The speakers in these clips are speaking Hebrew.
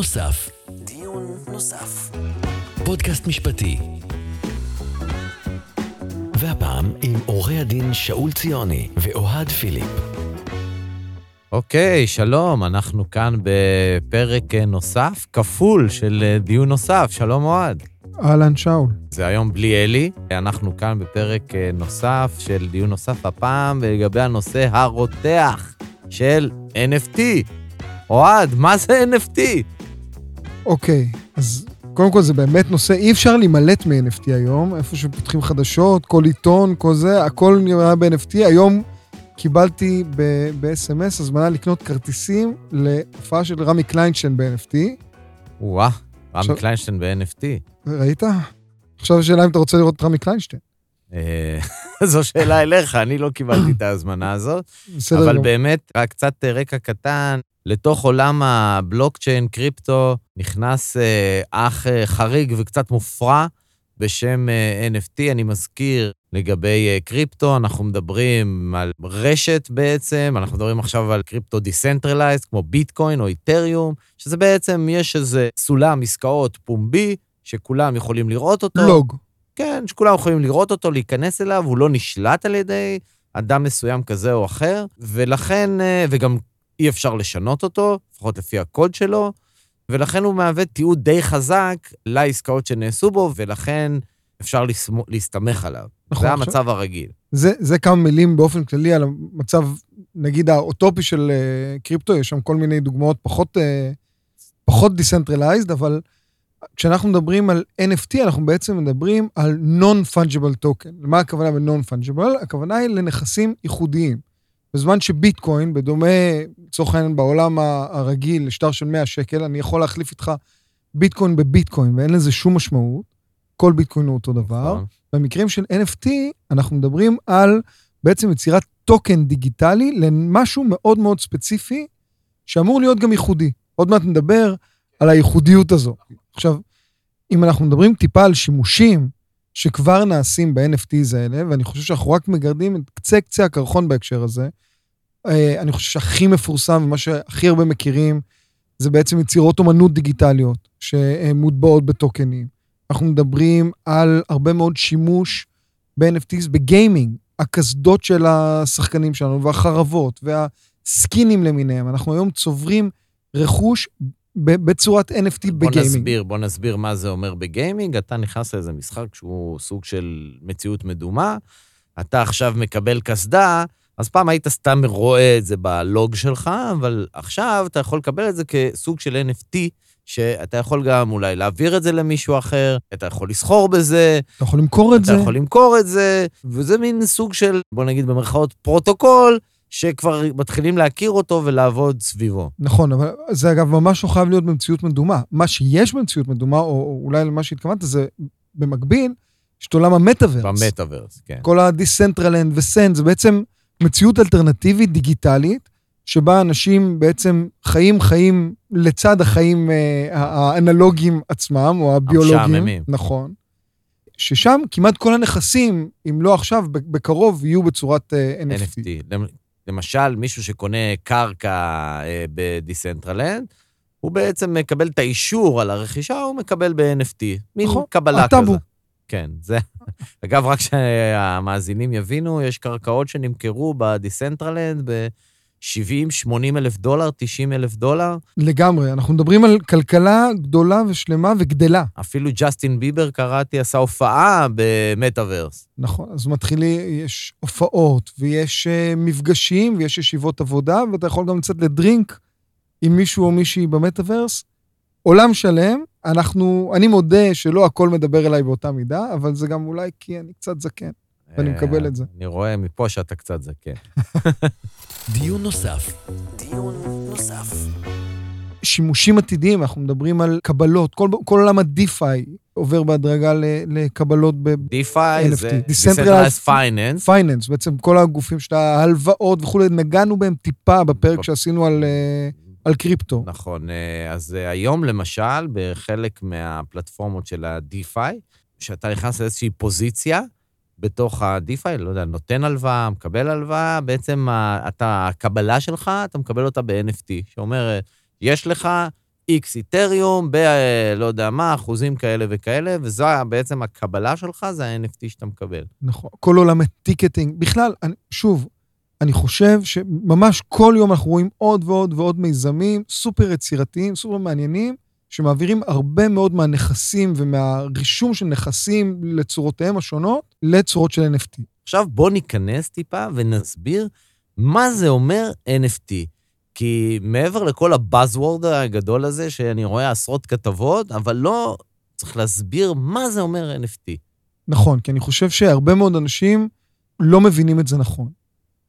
נוסף. דיון נוסף. פודקאסט משפטי. והפעם עם עורכי הדין שאול ציוני ואוהד פיליפ. אוקיי, שלום, אנחנו כאן בפרק נוסף, כפול של דיון נוסף. שלום, אוהד. אהלן, שאול. זה היום בלי אלי. אנחנו כאן בפרק נוסף של דיון נוסף, הפעם לגבי הנושא הרותח של NFT. אוהד, מה זה NFT? אוקיי, אז קודם כל זה באמת נושא, אי אפשר להימלט מ-NFT היום, איפה שפותחים חדשות, כל עיתון, כל זה, הכל נראה ב-NFT. היום קיבלתי ב-SMS הזמנה לקנות כרטיסים להופעה של רמי קליינשטיין ב-NFT. וואה, רמי עכשיו... קליינשטיין ב-NFT. ראית? עכשיו השאלה אם אתה רוצה לראות את רמי קליינשטיין. אה, זו שאלה אליך, אני לא קיבלתי את ההזמנה הזאת. בסדר. אבל באמת, רק קצת רקע קטן, לתוך עולם הבלוקצ'יין, קריפטו, נכנס אה, אח אה, חריג וקצת מופרע בשם אה, NFT. אני מזכיר, לגבי אה, קריפטו, אנחנו מדברים על רשת בעצם, אנחנו מדברים עכשיו על קריפטו decentralized, כמו ביטקוין או איתריום, שזה בעצם, יש איזה סולם עסקאות פומבי, שכולם יכולים לראות אותו. לוג. כן, שכולם יכולים לראות אותו, להיכנס אליו, הוא לא נשלט על ידי אדם מסוים כזה או אחר, ולכן, אה, וגם אי אפשר לשנות אותו, לפחות לפי הקוד שלו, ולכן הוא מהווה תיעוד די חזק לעסקאות שנעשו בו, ולכן אפשר להסתמך עליו. נכון. זה המצב הרגיל. זה, זה כמה מילים באופן כללי על המצב, נגיד, האוטופי של uh, קריפטו, יש שם כל מיני דוגמאות פחות, uh, פחות decentralized, אבל כשאנחנו מדברים על NFT, אנחנו בעצם מדברים על Non-Fungible Token. למה הכוונה ב-Non-Fungible? הכוונה היא לנכסים ייחודיים. בזמן שביטקוין, בדומה, לצורך העניין, בעולם הרגיל, לשטר של 100 שקל, אני יכול להחליף איתך ביטקוין בביטקוין, ואין לזה שום משמעות. כל ביטקוין הוא אותו דבר. נכון. במקרים של NFT, אנחנו מדברים על בעצם יצירת טוקן דיגיטלי למשהו מאוד מאוד ספציפי, שאמור להיות גם ייחודי. עוד מעט נדבר על הייחודיות הזו. עכשיו, אם אנחנו מדברים טיפה על שימושים שכבר נעשים ב-NFTs האלה, ואני חושב שאנחנו רק מגרדים את קצה קצה הקרחון בהקשר הזה. אה, אני חושב שהכי מפורסם ומה שהכי הרבה מכירים, זה בעצם יצירות אומנות דיגיטליות שמוטבעות בטוקנים. אנחנו מדברים על הרבה מאוד שימוש ב-NFTs בגיימינג, הקסדות של השחקנים שלנו והחרבות והסקינים למיניהם. אנחנו היום צוברים רכוש בצורת NFT בגיימינג. בוא נסביר, בוא נסביר מה זה אומר בגיימינג. אתה נכנס לאיזה משחק שהוא סוג של מציאות מדומה, אתה עכשיו מקבל קסדה, אז פעם היית סתם רואה את זה בלוג שלך, אבל עכשיו אתה יכול לקבל את זה כסוג של NFT, שאתה יכול גם אולי להעביר את זה למישהו אחר, אתה יכול לסחור בזה. אתה יכול למכור את אתה זה. אתה יכול למכור את זה, וזה מין סוג של, בוא נגיד במרכאות, פרוטוקול, שכבר מתחילים להכיר אותו ולעבוד סביבו. נכון, אבל זה אגב ממש לא חייב להיות במציאות מדומה. מה שיש במציאות מדומה, או, או אולי למה שהתכוונת, זה במקביל, יש את עולם המטאוורס. במטאוורס, כן. כל ה Decentraland ו Sand, זה בעצם מציאות אלטרנטיבית דיגיטלית, שבה אנשים בעצם חיים חיים לצד החיים אה, האנלוגיים עצמם, או הביולוגיים. המשעממים. נכון. ששם כמעט כל הנכסים, אם לא עכשיו, בקרוב, יהיו בצורת אה, NFT. NFT. למשל, מישהו שקונה קרקע אה, ב Decentraland, הוא בעצם מקבל את האישור על הרכישה, הוא מקבל ב-NFT. מין נכון, קבלה כזה. הטאבו. כן, זה... אגב, רק שהמאזינים יבינו, יש קרקעות שנמכרו ב Decentraland ב... 70, 80 אלף דולר, 90 אלף דולר. לגמרי, אנחנו מדברים על כלכלה גדולה ושלמה וגדלה. אפילו ג'סטין ביבר, קראתי, עשה הופעה במטאוורס. נכון, אז מתחילים, יש הופעות, ויש uh, מפגשים, ויש ישיבות עבודה, ואתה יכול גם לצאת לדרינק עם מישהו או מישהי במטאוורס. עולם שלם, אנחנו, אני מודה שלא הכל מדבר אליי באותה מידה, אבל זה גם אולי כי אני קצת זקן, ואני מקבל את זה. אני רואה מפה שאתה קצת זקן. דיון נוסף. דיון נוסף. שימושים עתידיים, אנחנו מדברים על קבלות, כל, כל עולם ה-DeFi עובר בהדרגה לקבלות ב-NFT. DeFi זה Decentralized Finance. Finance, בעצם כל הגופים של ההלוואות וכולי, נגענו בהם טיפה בפרק שעשינו על, אה, על קריפטו. נכון, אה, אז אה, היום למשל, בחלק מהפלטפורמות של ה-DeFi, כשאתה נכנס לאיזושהי פוזיציה, בתוך ה-DeFi, לא יודע, נותן הלוואה, מקבל הלוואה, בעצם אתה, הקבלה שלך, אתה מקבל אותה ב-NFT, שאומר, יש לך X איתריום, ב... לא יודע מה, אחוזים כאלה וכאלה, וזו בעצם הקבלה שלך, זה ה-NFT שאתה מקבל. נכון. כל עולם הטיקטינג. בכלל, אני, שוב, אני חושב שממש כל יום אנחנו רואים עוד ועוד ועוד מיזמים סופר יצירתיים, סופר מעניינים, שמעבירים הרבה מאוד מהנכסים ומהרישום של נכסים לצורותיהם השונות לצורות של NFT. עכשיו בוא ניכנס טיפה ונסביר מה זה אומר NFT. כי מעבר לכל הבאזוורד הגדול הזה, שאני רואה עשרות כתבות, אבל לא צריך להסביר מה זה אומר NFT. נכון, כי אני חושב שהרבה מאוד אנשים לא מבינים את זה נכון.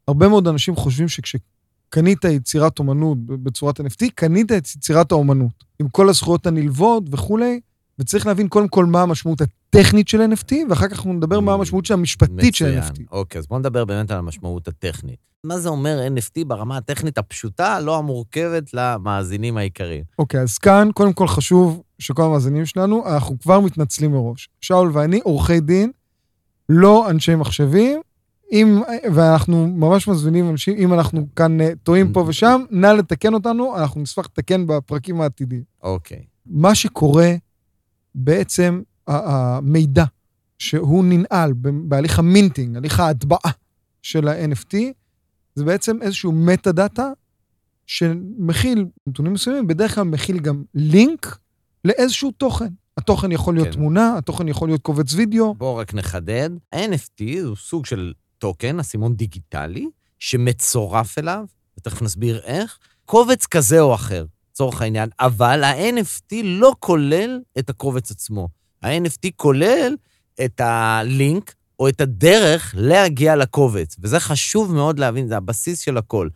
הרבה מאוד אנשים חושבים שכשקנית יצירת אומנות בצורת NFT, קנית את יצירת האומנות, עם כל הזכויות הנלוות וכולי, וצריך להבין קודם כל מה המשמעות הטכנית של NFT, ואחר כך אנחנו נדבר מה המשמעות המשפטית של NFT. אוקיי, אז בואו נדבר באמת על המשמעות הטכנית. מה זה אומר NFT ברמה הטכנית הפשוטה, לא המורכבת למאזינים העיקריים? אוקיי, אז כאן קודם כל חשוב שכל המאזינים שלנו, אנחנו כבר מתנצלים מראש. שאול ואני עורכי דין, לא אנשי מחשבים, אם, ואנחנו ממש מזמינים אנשים, אם אנחנו כאן אה, טועים פה ושם, נא לתקן אותנו, אנחנו נשמח לתקן בפרקים העתידיים. אוקיי. מה שקורה, בעצם המידע שהוא ננעל בהליך ה minting, הליך ההטבעה של ה-NFT, זה בעצם איזשהו metadata שמכיל נתונים מסוימים, בדרך כלל מכיל גם לינק לאיזשהו תוכן. התוכן יכול להיות כן. תמונה, התוכן יכול להיות קובץ וידאו. בואו רק נחדד. ה-NFT הוא סוג של טוקן, אסימון דיגיטלי, שמצורף אליו, ותכף נסביר איך, קובץ כזה או אחר, לצורך העניין, אבל ה-NFT לא כולל את הקובץ עצמו. ה-NFT כולל את הלינק או את הדרך להגיע לקובץ, וזה חשוב מאוד להבין, זה הבסיס של הכל.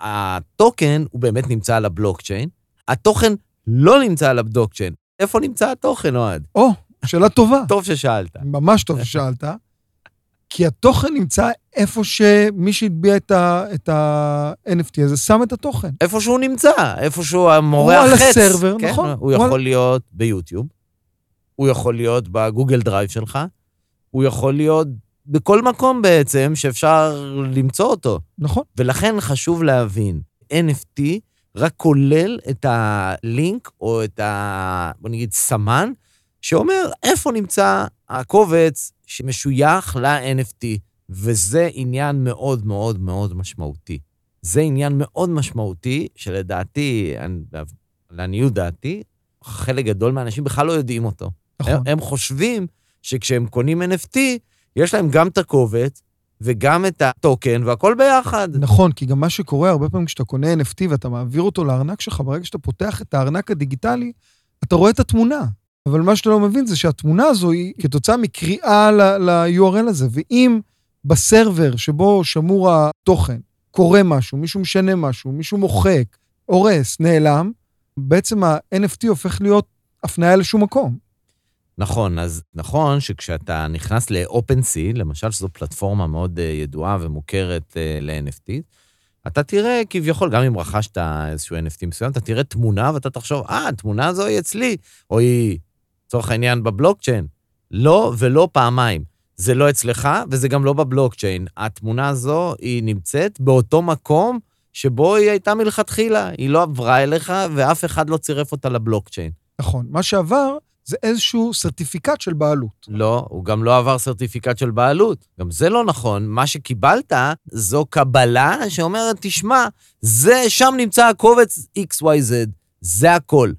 הטוקן הוא באמת נמצא על הבלוקצ'יין, התוכן לא נמצא על הבלוקצ'יין. איפה נמצא התוכן, אוהד? או, שאלה טובה. טוב ששאלת. ממש טוב ששאלת. כי התוכן נמצא איפה שמי שהטביע את ה-NFT הזה שם את התוכן. איפה שהוא נמצא, איפה שהוא המורה החץ. הוא על ה server, כן? נכון. הוא יכול על... להיות ביוטיוב, הוא יכול להיות בגוגל דרייב שלך, הוא יכול להיות בכל מקום בעצם שאפשר למצוא אותו. נכון. ולכן חשוב להבין, NFT רק כולל את הלינק או את ה... בוא נגיד סמן, שאומר איפה נמצא הקובץ שמשוייך ל-NFT, וזה עניין מאוד מאוד מאוד משמעותי. זה עניין מאוד משמעותי, שלדעתי, לעניות דעתי, חלק גדול מהאנשים בכלל לא יודעים אותו. נכון. הם, הם חושבים שכשהם קונים NFT, יש להם גם את הקובץ וגם את הטוקן, והכל ביחד. נכון, כי גם מה שקורה, הרבה פעמים כשאתה קונה NFT ואתה מעביר אותו לארנק שלך, ברגע שאתה פותח את הארנק הדיגיטלי, אתה רואה את התמונה. אבל מה שאתה לא מבין זה שהתמונה הזו היא כתוצאה מקריאה ל-URL הזה, ואם בסרבר שבו שמור התוכן קורה משהו, מישהו משנה משהו, מישהו מוחק, הורס, נעלם, בעצם ה-NFT הופך להיות הפניה לשום מקום. נכון, אז נכון שכשאתה נכנס ל-OpenSea, למשל, שזו פלטפורמה מאוד uh, ידועה ומוכרת uh, ל-NFT, אתה תראה כביכול, גם אם רכשת איזשהו NFT מסוים, אתה תראה תמונה ואתה תחשוב, אה, התמונה הזו היא אצלי, או היא לצורך העניין, בבלוקצ'יין. לא ולא פעמיים. זה לא אצלך וזה גם לא בבלוקצ'יין. התמונה הזו, היא נמצאת באותו מקום שבו היא הייתה מלכתחילה. היא לא עברה אליך ואף אחד לא צירף אותה לבלוקצ'יין. נכון. מה שעבר זה איזשהו סרטיפיקט של בעלות. לא, הוא גם לא עבר סרטיפיקט של בעלות. גם זה לא נכון. מה שקיבלת זו קבלה שאומרת, תשמע, זה, שם נמצא הקובץ XYZ. זה הכל,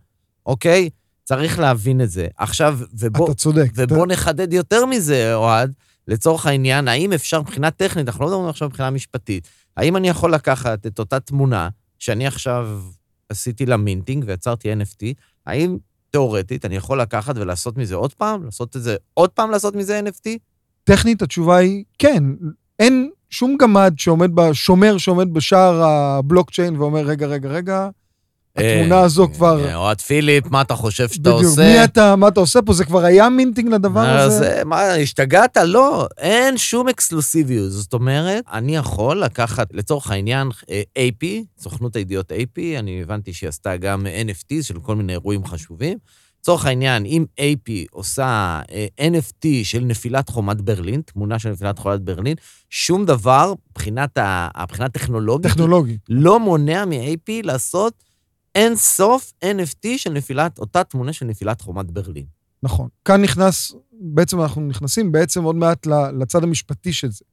אוקיי? צריך להבין את זה. עכשיו, ובוא... אתה צודק. ובוא אתה... נחדד יותר מזה, אוהד, לצורך העניין, האם אפשר מבחינה טכנית, אנחנו לא מדברים עכשיו מבחינה משפטית, האם אני יכול לקחת את אותה תמונה שאני עכשיו עשיתי לה מינטינג ויצרתי NFT, האם תיאורטית אני יכול לקחת ולעשות מזה עוד פעם? לעשות את זה עוד פעם לעשות מזה NFT? טכנית התשובה היא כן. אין שום גמד שעומד, שומר שעומד בשער הבלוקצ'יין ואומר, רגע, רגע, רגע, התמונה אה, הזו כבר... אה, אוהד פיליפ, מה אתה חושב שאתה עושה? בדיוק, מי אתה, מה אתה עושה פה? זה כבר היה מינטינג לדבר אה, הזה? מה, השתגעת? לא, אין שום אקסקלוסיביות. זאת אומרת, אני יכול לקחת, לצורך העניין, AP, סוכנות הידיעות AP, אני הבנתי שהיא עשתה גם NFT של כל מיני אירועים חשובים. לצורך העניין, אם AP עושה NFT של נפילת חומת ברלין, תמונה של נפילת חומת ברלין, שום דבר, מבחינת, הטכנולוגית, טכנולוגית, לא מונע מ-AP לעשות אין סוף NFT של נפילת, אותה תמונה של נפילת חומת ברלין. נכון. כאן נכנס, בעצם אנחנו נכנסים בעצם עוד מעט לצד המשפטי של זה.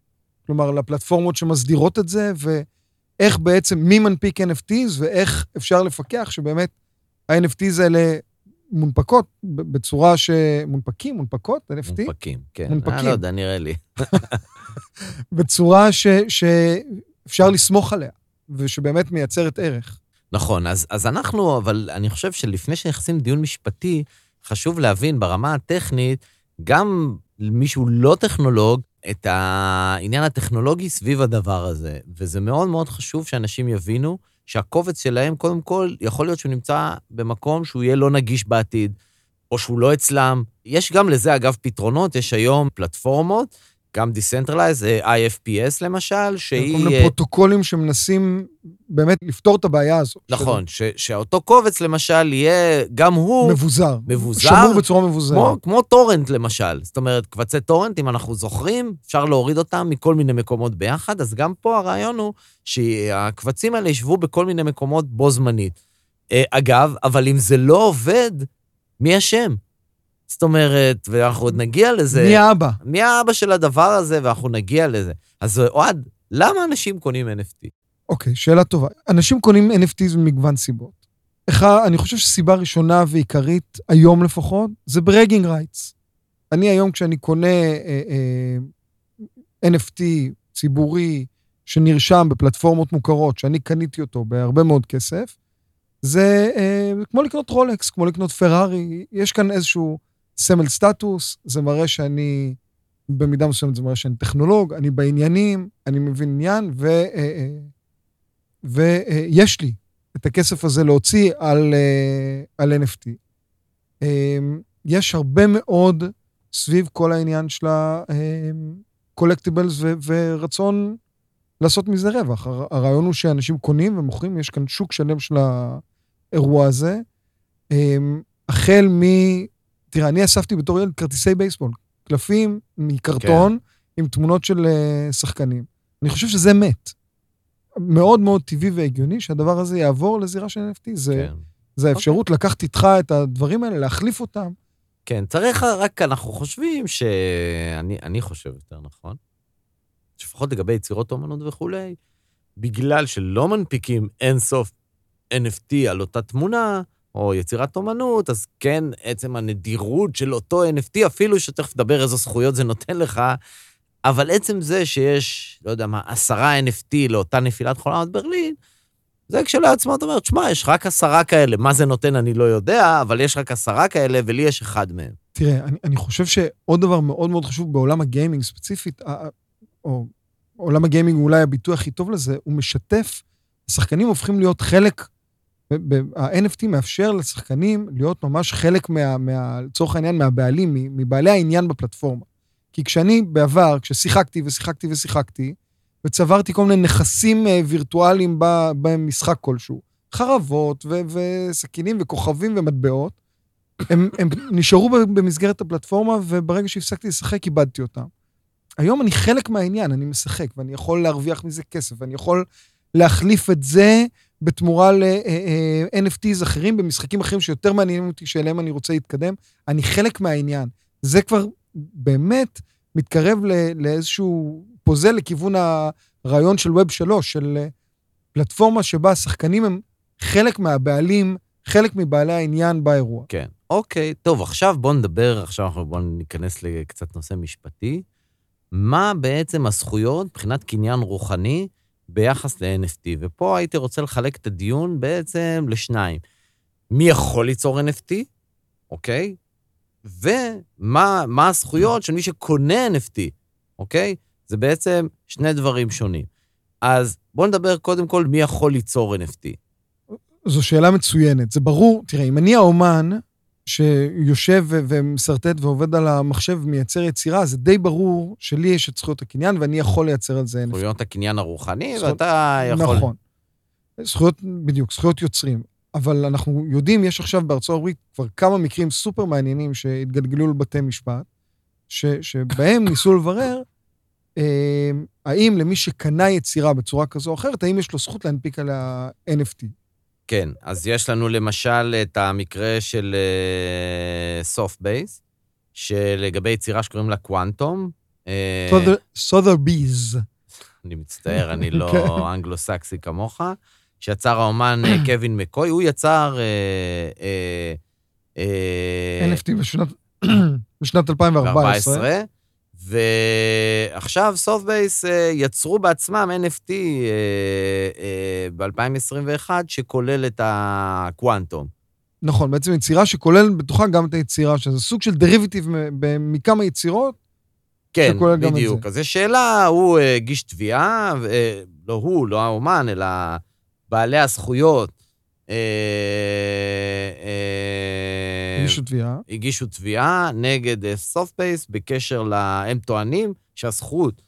כלומר, לפלטפורמות שמסדירות את זה, ואיך בעצם, מי מנפיק NFTs, ואיך אפשר לפקח שבאמת ה-NFTs האלה מונפקות בצורה ש... מונפקים? מונפקות? NFT? מונפקים, כן. מונפקים. אני לא יודע, נראה לי. בצורה ש... שאפשר לסמוך עליה, ושבאמת מייצרת ערך. נכון, אז, אז אנחנו, אבל אני חושב שלפני שנכנסים לדיון משפטי, חשוב להבין ברמה הטכנית, גם מישהו לא טכנולוג, את העניין הטכנולוגי סביב הדבר הזה. וזה מאוד מאוד חשוב שאנשים יבינו שהקובץ שלהם, קודם כל, יכול להיות שהוא נמצא במקום שהוא יהיה לא נגיש בעתיד, או שהוא לא אצלם. יש גם לזה, אגב, פתרונות, יש היום פלטפורמות גם Decentralize, אה, IFPS למשל, שהיא... כל מיני אה, פרוטוקולים שמנסים באמת לפתור את הבעיה הזאת. נכון, ש, שאותו קובץ למשל יהיה, גם הוא... מבוזר. מבוזר. שמור בצורה מבוזרת. כמו, כמו טורנט למשל. זאת אומרת, קבצי טורנט, אם אנחנו זוכרים, אפשר להוריד אותם מכל מיני מקומות ביחד, אז גם פה הרעיון הוא שהקבצים האלה ישבו בכל מיני מקומות בו זמנית. אה, אגב, אבל אם זה לא עובד, מי אשם? זאת אומרת, ואנחנו עוד נגיע לזה. מי האבא? מי האבא של הדבר הזה, ואנחנו נגיע לזה. אז אוהד, למה אנשים קונים NFT? אוקיי, okay, שאלה טובה. אנשים קונים NFTs ממגוון סיבות. אחד, אני חושב שסיבה ראשונה ועיקרית, היום לפחות, זה ברגינג רייטס. אני היום, כשאני קונה אה, אה, NFT ציבורי שנרשם בפלטפורמות מוכרות, שאני קניתי אותו בהרבה מאוד כסף, זה אה, כמו לקנות רולקס, כמו לקנות פרארי, יש כאן איזשהו סמל סטטוס, זה מראה שאני, במידה מסוימת זה מראה שאני טכנולוג, אני בעניינים, אני מבין עניין, ויש אה, אה, אה, לי את הכסף הזה להוציא על, על NFT. יש הרבה מאוד סביב כל העניין של ה-collectibles ורצון לעשות מזה רווח. הרעיון הוא שאנשים קונים ומוכרים, יש כאן שוק שלם של האירוע הזה. החל מ... תראה, אני אספתי בתור ילד כרטיסי בייסבול, קלפים מקרטון כן. עם תמונות של uh, שחקנים. אני חושב שזה מת. מאוד מאוד טבעי והגיוני שהדבר הזה יעבור לזירה של NFT. זה, כן. זה האפשרות okay. אוקיי. לקחת איתך את הדברים האלה, להחליף אותם. כן, צריך רק, אנחנו חושבים ש... אני, אני חושב יותר נכון, לפחות לגבי יצירות אומנות וכולי, בגלל שלא מנפיקים אינסוף NFT על אותה תמונה, או יצירת אומנות, אז כן, עצם הנדירות של אותו NFT, אפילו שתכף נדבר איזה זכויות זה נותן לך, אבל עצם זה שיש, לא יודע מה, עשרה NFT לאותה נפילת חולמת ברלין, זה כשלעצמו אתה אומר, תשמע, יש רק עשרה כאלה, מה זה נותן אני לא יודע, אבל יש רק עשרה כאלה ולי יש אחד מהם. תראה, אני, אני חושב שעוד דבר מאוד מאוד חשוב בעולם הגיימינג ספציפית, או עולם הגיימינג הוא אולי הביטוי הכי טוב לזה, הוא משתף, השחקנים הופכים להיות חלק ה-NFT מאפשר לשחקנים להיות ממש חלק, מה, מה, לצורך העניין, מהבעלים, מבעלי העניין בפלטפורמה. כי כשאני בעבר, כששיחקתי ושיחקתי ושיחקתי, וצברתי כל מיני נכסים אה, וירטואליים במשחק כלשהו, חרבות ו- וסכינים וכוכבים ומטבעות, הם, הם נשארו במסגרת הפלטפורמה, וברגע שהפסקתי לשחק, איבדתי אותם. היום אני חלק מהעניין, אני משחק, ואני יכול להרוויח מזה כסף, ואני יכול להחליף את זה בתמורה ל-NFTs אחרים, במשחקים אחרים שיותר מעניינים אותי, שאליהם אני רוצה להתקדם. אני חלק מהעניין. זה כבר באמת מתקרב לאיזשהו פוזל לכיוון הרעיון של Web 3, של אה, פלטפורמה שבה השחקנים הם חלק מהבעלים, חלק מבעלי העניין באירוע. כן. אוקיי, טוב, עכשיו בואו נדבר, עכשיו בואו ניכנס לקצת נושא משפטי. מה בעצם הזכויות מבחינת קניין רוחני ביחס ל-NFT. ופה הייתי רוצה לחלק את הדיון בעצם לשניים. מי יכול ליצור NFT, אוקיי? ומה הזכויות של מי שקונה NFT, אוקיי? זה בעצם שני דברים שונים. אז בואו נדבר קודם כל מי יכול ליצור NFT. זו שאלה מצוינת. זה ברור, תראה, אם אני האומן, שיושב ומסרטט ועובד על המחשב ומייצר יצירה, זה די ברור שלי יש את זכויות הקניין ואני יכול לייצר על זה NFT. זכויות הקניין הרוחני, זכויות... ואתה יכול... נכון. זכויות, בדיוק, זכויות יוצרים. אבל אנחנו יודעים, יש עכשיו בארצות הברית כבר כמה מקרים סופר מעניינים שהתגלגלו לבתי משפט, ש, שבהם ניסו לברר אה, האם למי שקנה יצירה בצורה כזו או אחרת, האם יש לו זכות להנפיק עליה NFT. כן, אז יש לנו למשל את המקרה של סופט uh, בייס, שלגבי יצירה שקוראים לה קוואנטום. סותר ביז. אני מצטער, אני לא כן. אנגלו-סקסי כמוך. שיצר האומן אה, קווין מקוי, הוא יצר... אה, אה, NFT בשנת 2014. ועכשיו Sotheby's יצרו בעצמם NFT ב-2021, שכולל את הקוואנטום. נכון, בעצם יצירה שכולל בתוכה גם את היצירה, שזה סוג של derivative מכמה יצירות. כן, בדיוק. אז יש שאלה, הוא הגיש תביעה, לא הוא, לא האומן, אלא בעלי הזכויות... אה, אה, הגישו תביעה. הגישו תביעה נגד Sotheby's אה, בקשר ל... הם טוענים שהזכות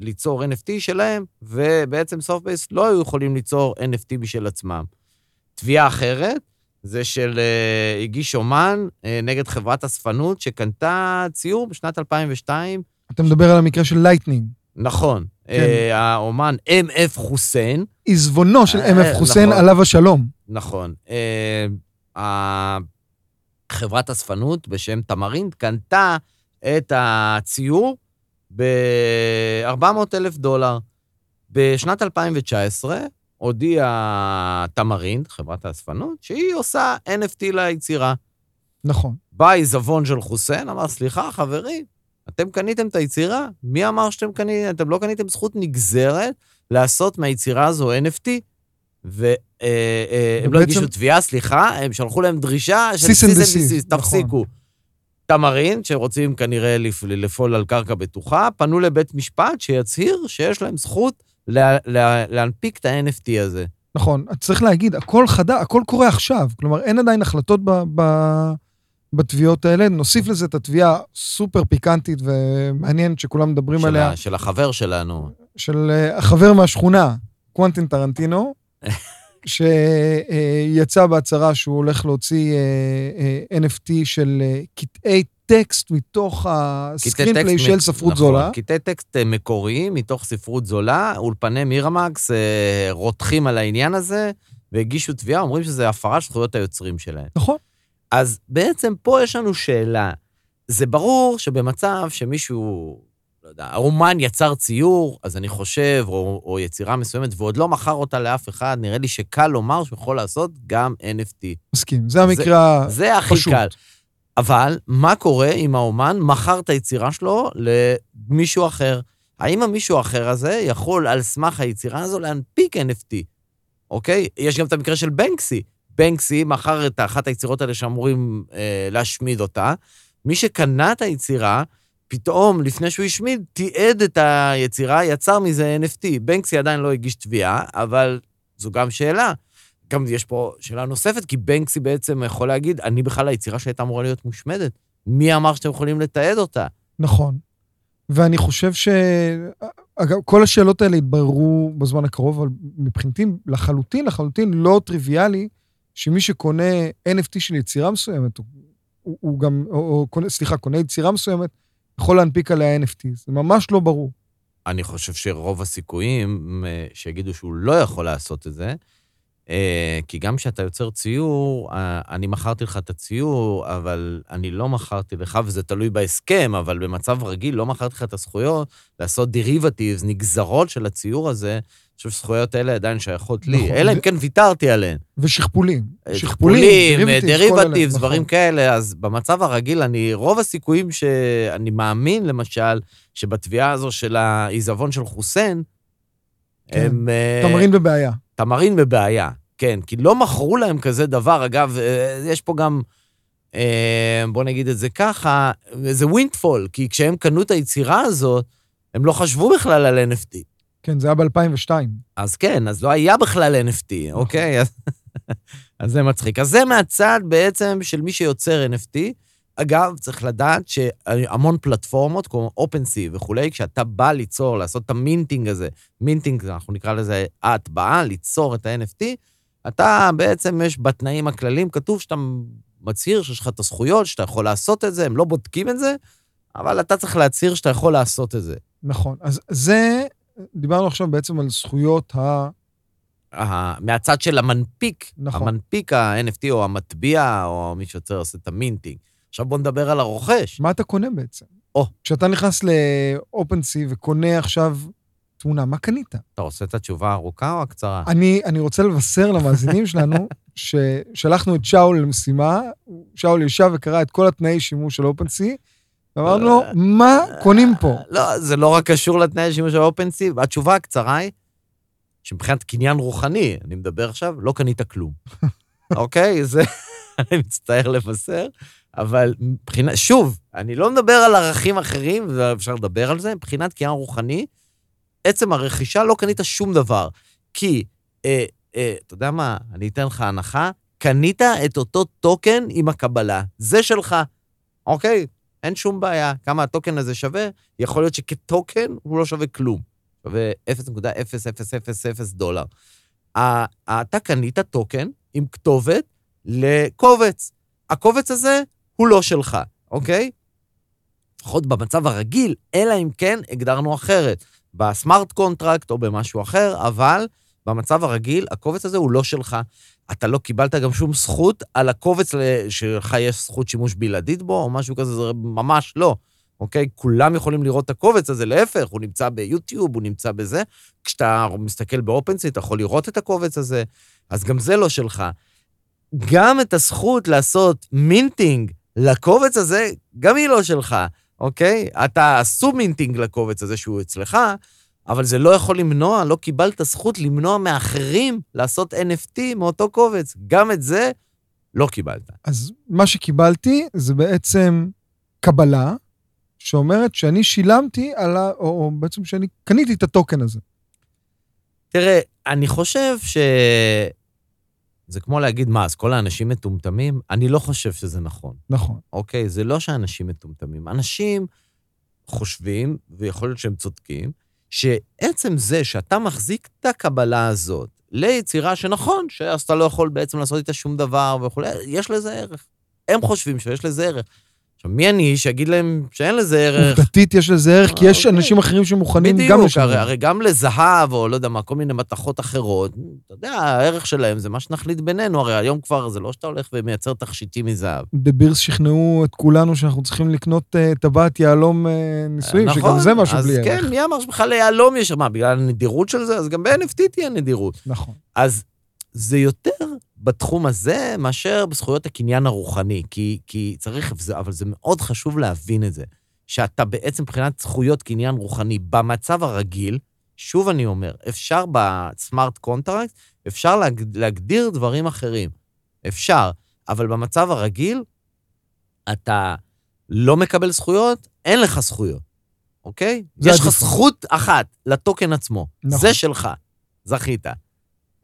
ליצור NFT שלהם, ובעצם Sotheby's לא היו יכולים ליצור NFT בשביל עצמם. תביעה אחרת, זה של הגיש אומן נגד חברת אספנות שקנתה ציור בשנת 2002. אתה מדבר על המקרה של לייטנינג. נכון. כן. אה, האומן M.F. חוסיין. עזבונו של M.F. אה, חוסיין נכון, עליו השלום. נכון. אה, חברת אספנות בשם תמרינט קנתה את הציור ב-400 אלף דולר. בשנת 2019 הודיעה תמרינט, חברת האספנות, שהיא עושה NFT ליצירה. נכון. בא עיזבון של חוסיין, אמר, סליחה, חברים, אתם קניתם את היצירה? מי אמר שאתם קניתם? אתם לא קניתם זכות נגזרת לעשות מהיצירה הזו NFT? והם אה, אה, לא הגישו תביעה, סליחה, הם שלחו להם דרישה של cease and desist, תפסיקו. Tamarind, שרוצים כנראה לפעול על קרקע בטוחה, פנו לבית משפט שיצהיר שיש להם זכות להנפיק את ה-NFT הזה. נכון, צריך להגיד, הכל חדש, הכל קורה עכשיו. כלומר, אין עדיין החלטות ב... ב... בתביעות האלה. נוסיף לזה את התביעה סופר פיקנטית ומעניינת שכולם מדברים של עליה. ה, של החבר שלנו. של uh, החבר מהשכונה, קוונטין טרנטינו, שיצא בהצהרה שהוא הולך להוציא uh, uh, NFT של קטעי טקסט מתוך הסקרינפליי של ספרות נכון, זולה. קטעי טקסט מקוריים מתוך ספרות זולה, אולפני מירמקס רותחים על העניין הזה, והגישו תביעה, אומרים שזה הפרה של זכויות היוצרים שלהם. נכון. אז בעצם פה יש לנו שאלה. זה ברור שבמצב שמישהו, לא יודע, האומן יצר ציור, אז אני חושב, או, או יצירה מסוימת, ועוד לא מכר אותה לאף אחד, נראה לי שקל לומר שהוא יכול לעשות גם NFT. מסכים, זה המקרה הפשוט. זה הכי פשוט. קל. אבל מה קורה אם האומן מכר את היצירה שלו למישהו אחר? האם המישהו האחר הזה יכול על סמך היצירה הזו להנפיק NFT? אוקיי? יש גם את המקרה של בנקסי. בנקסי מכר את אחת היצירות האלה שאמורים אה, להשמיד אותה. מי שקנה את היצירה, פתאום, לפני שהוא השמיד, תיעד את היצירה, יצר מזה NFT. בנקסי עדיין לא הגיש תביעה, אבל זו גם שאלה. גם יש פה שאלה נוספת, כי בנקסי בעצם יכול להגיד, אני בכלל, היצירה שהייתה אמורה להיות מושמדת. מי אמר שאתם יכולים לתעד אותה? נכון. ואני חושב ש... אגב, כל השאלות האלה יתבררו בזמן הקרוב, אבל מבחינתי לחלוטין, לחלוטין לא טריוויאלי שמי שקונה NFT של יצירה מסוימת, הוא, הוא גם, או, או קונה, סליחה, קונה יצירה מסוימת, יכול להנפיק עליה NFT. זה ממש לא ברור. אני חושב שרוב הסיכויים אה, שיגידו שהוא לא יכול לעשות את זה, כי גם כשאתה יוצר ציור, אה, אני מכרתי לך את הציור, אבל אני לא מכרתי לך, וזה תלוי בהסכם, אבל במצב רגיל לא מכרתי לך את הזכויות לעשות דריבטיבס, נגזרות של הציור הזה, אני חושב שהזכויות האלה עדיין שייכות לי, נכון. אלא אם כן ויתרתי עליהן. ושכפולים. שכפולים, דריבטיבס, דברים נכון. כאלה. אז במצב הרגיל, אני, רוב הסיכויים שאני מאמין, למשל, שבתביעה הזו של העיזבון של חוסיין, כן. הם... אה, תמרין בבעיה. תמרין בבעיה, כן. כי לא מכרו להם כזה דבר. אגב, אה, יש פה גם... אה, בוא נגיד את זה ככה, זה windfall, כי כשהם קנו את היצירה הזאת, הם לא חשבו בכלל על NFT. כן, זה היה ב-2002. אז כן, אז לא היה בכלל NFT, נכון. אוקיי? אז זה מצחיק. אז זה מהצד בעצם של מי שיוצר NFT. אגב, צריך לדעת שהמון פלטפורמות, כמו OpenSea וכולי, כשאתה בא ליצור, לעשות את ה minting הזה, minting, אנחנו נקרא לזה ההטבעה, ליצור את ה-NFT, אתה בעצם, יש בתנאים הכלליים, כתוב שאתה מצהיר שיש לך את הזכויות, שאתה יכול לעשות את זה, הם לא בודקים את זה, אבל אתה צריך להצהיר שאתה יכול לעשות את זה. נכון. אז זה דיברנו עכשיו בעצם על זכויות מהצד של המנפיק, נכון. המנפיק ה-NFT או המטביע, או מי שיוצר עושה את המינטינג. עכשיו בוא נדבר על הרוכש. מה אתה קונה בעצם? או. כשאתה נכנס ל-OpenSea וקונה עכשיו תמונה, מה קנית? אתה רוצה את התשובה הארוכה או הקצרה? אני, אני רוצה לבשר למאזינים שלנו ששלחנו את שאול למשימה, שאול ישב וקרא את כל התנאי שימוש של OpenSea, ואמרנו לו, מה קונים פה? לא, זה לא רק קשור לתנאי השימוש של OpenSea, והתשובה הקצרה היא שמבחינת קניין רוחני, אני מדבר עכשיו, לא קנית כלום. אוקיי? זה, אני מצטער לבשר, אבל מבחינת, שוב, אני לא מדבר על ערכים אחרים, ואפשר לדבר על זה, מבחינת קניין רוחני, עצם הרכישה לא קנית שום דבר. כי, אה, אה, אתה יודע מה, אני אתן לך הנחה, קנית את אותו טוקן עם הקבלה. זה שלך, אוקיי? אין שום בעיה. כמה הטוקן הזה שווה? יכול להיות שכטוקן הוא לא שווה כלום. שווה 0.0000 דולר. אתה קנית טוקן עם כתובת לקובץ. הקובץ הזה הוא לא שלך, אוקיי? לפחות במצב הרגיל, אלא אם כן הגדרנו אחרת. ב smart contract או במשהו אחר, אבל במצב הרגיל, הקובץ הזה הוא לא שלך. אתה לא קיבלת גם שום זכות על הקובץ שלך יש זכות שימוש בלעדית בו, או משהו כזה, זה ממש לא. אוקיי? כולם יכולים לראות את הקובץ הזה, להפך, הוא נמצא ביוטיוב, הוא נמצא בזה. כשאתה מסתכל ב OpenSea, אתה יכול לראות את הקובץ הזה, אז גם זה לא שלך. גם את הזכות לעשות minting לקובץ הזה, גם היא לא שלך, אוקיי? אתה עשו מינטינג לקובץ הזה שהוא אצלך, אבל זה לא יכול למנוע, לא קיבלת זכות למנוע מאחרים לעשות NFT מאותו קובץ. גם את זה לא קיבלת. אז מה שקיבלתי זה בעצם קבלה שאומרת שאני שילמתי על ה... או, או בעצם שאני קניתי את הטוקן הזה. תראה, אני חושב ש... זה כמו להגיד, מה, אז כל האנשים מטומטמים? אני לא חושב שזה נכון. נכון. אוקיי? זה לא שאנשים מטומטמים. אנשים חושבים, ויכול להיות שהם צודקים, שעצם זה שאתה מחזיק את הקבלה הזאת ליצירה שנכון, שאז אתה לא יכול בעצם לעשות איתה שום דבר וכולי, יש לזה ערך. הם חושבים שיש לזה ערך. עכשיו, מי אני שיגיד להם שאין לזה ערך? עובדתית יש לזה ערך, כי יש אוקיי. אנשים אחרים שמוכנים גם לשלם. בדיוק, הרי גם לזהב, או לא יודע מה, כל מיני מתכות אחרות, אתה יודע, הערך שלהם זה מה שנחליט בינינו, הרי היום כבר זה לא שאתה הולך ומייצר תכשיטים מזהב. דה בירס שכנעו את כולנו שאנחנו צריכים לקנות אה, טבעת יהלום אה, נישואים, שגם נכון, זה משהו בלי ערך. אז כן, מי אמר שבכלל ליהלום יש, מה, בגלל הנדירות של זה? אז גם ב-NFT תהיה נדירות. נכון. אז זה יותר בתחום הזה מאשר בזכויות הקניין הרוחני, כי, כי צריך, אבל זה מאוד חשוב להבין את זה, שאתה בעצם מבחינת זכויות קניין רוחני במצב הרגיל, שוב אני אומר, אפשר ב smart contract, אפשר להג, להגדיר דברים אחרים. אפשר, אבל במצב הרגיל, אתה לא מקבל זכויות, אין לך זכויות, אוקיי? יש לך זכות אחת לטוקן עצמו. נכון. זה שלך, זכית.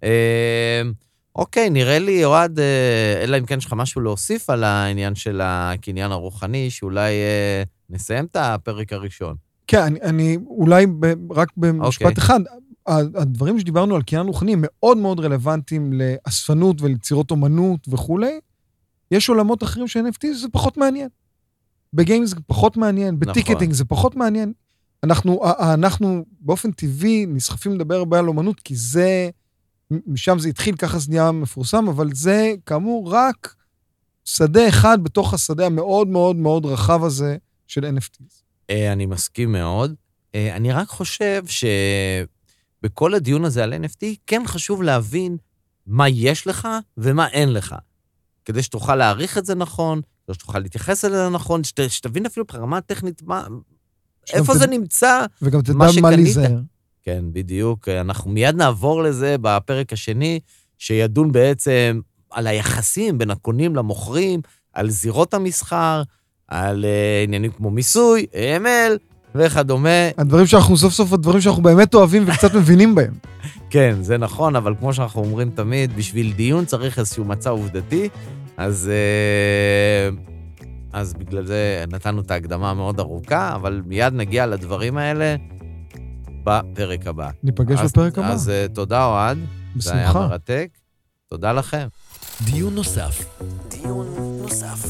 אה, אוקיי, נראה לי, אוהד, אה, אלא אם כן יש לך משהו להוסיף על העניין של הקניין הרוחני, שאולי אה, נסיים את הפרק הראשון. כן, אני, אני אולי ב, רק במשפט אוקיי. אחד, הדברים שדיברנו על קניין רוחני הם מאוד מאוד רלוונטיים לאספנות וליצירות אומנות וכולי. יש עולמות אחרים ש-NFT זה פחות מעניין. בגיימס זה פחות מעניין, נכון. בטיקטינג נכון. זה פחות מעניין. אנחנו, אנחנו באופן טבעי נסחפים לדבר הרבה על אומנות, כי זה... משם זה התחיל, ככה זה נהיה מפורסם, אבל זה כאמור רק שדה אחד בתוך השדה המאוד מאוד מאוד רחב הזה של NFTs. אה, אני מסכים מאוד. אה, אני רק חושב שבכל הדיון הזה על NFT, כן חשוב להבין מה יש לך ומה אין לך. כדי שתוכל להעריך את זה נכון, כדי שתוכל להתייחס אליזה נכון, שת, שתבין אפילו ברמה הטכנית מה, איפה ת... זה נמצא, וגם תדע מה להיזהר. כן, בדיוק. אנחנו מיד נעבור לזה בפרק השני, שידון בעצם על היחסים בין הקונים למוכרים, על זירות המסחר, על uh, עניינים כמו מיסוי, AML וכדומה. הדברים שאנחנו סוף סוף, הדברים שאנחנו באמת אוהבים וקצת מבינים בהם. כן, זה נכון, אבל כמו שאנחנו אומרים תמיד, בשביל דיון צריך איזשהו מצע עובדתי, אז, uh, אז בגלל זה נתנו את ההקדמה המאוד ארוכה, אבל מיד נגיע לדברים האלה. בפרק הבא. ניפגש אז, בפרק הבא. אז uh, תודה, אוהד. בשמחה. זה היה מרתק. תודה לכם. דיון נוסף. דיון נוסף.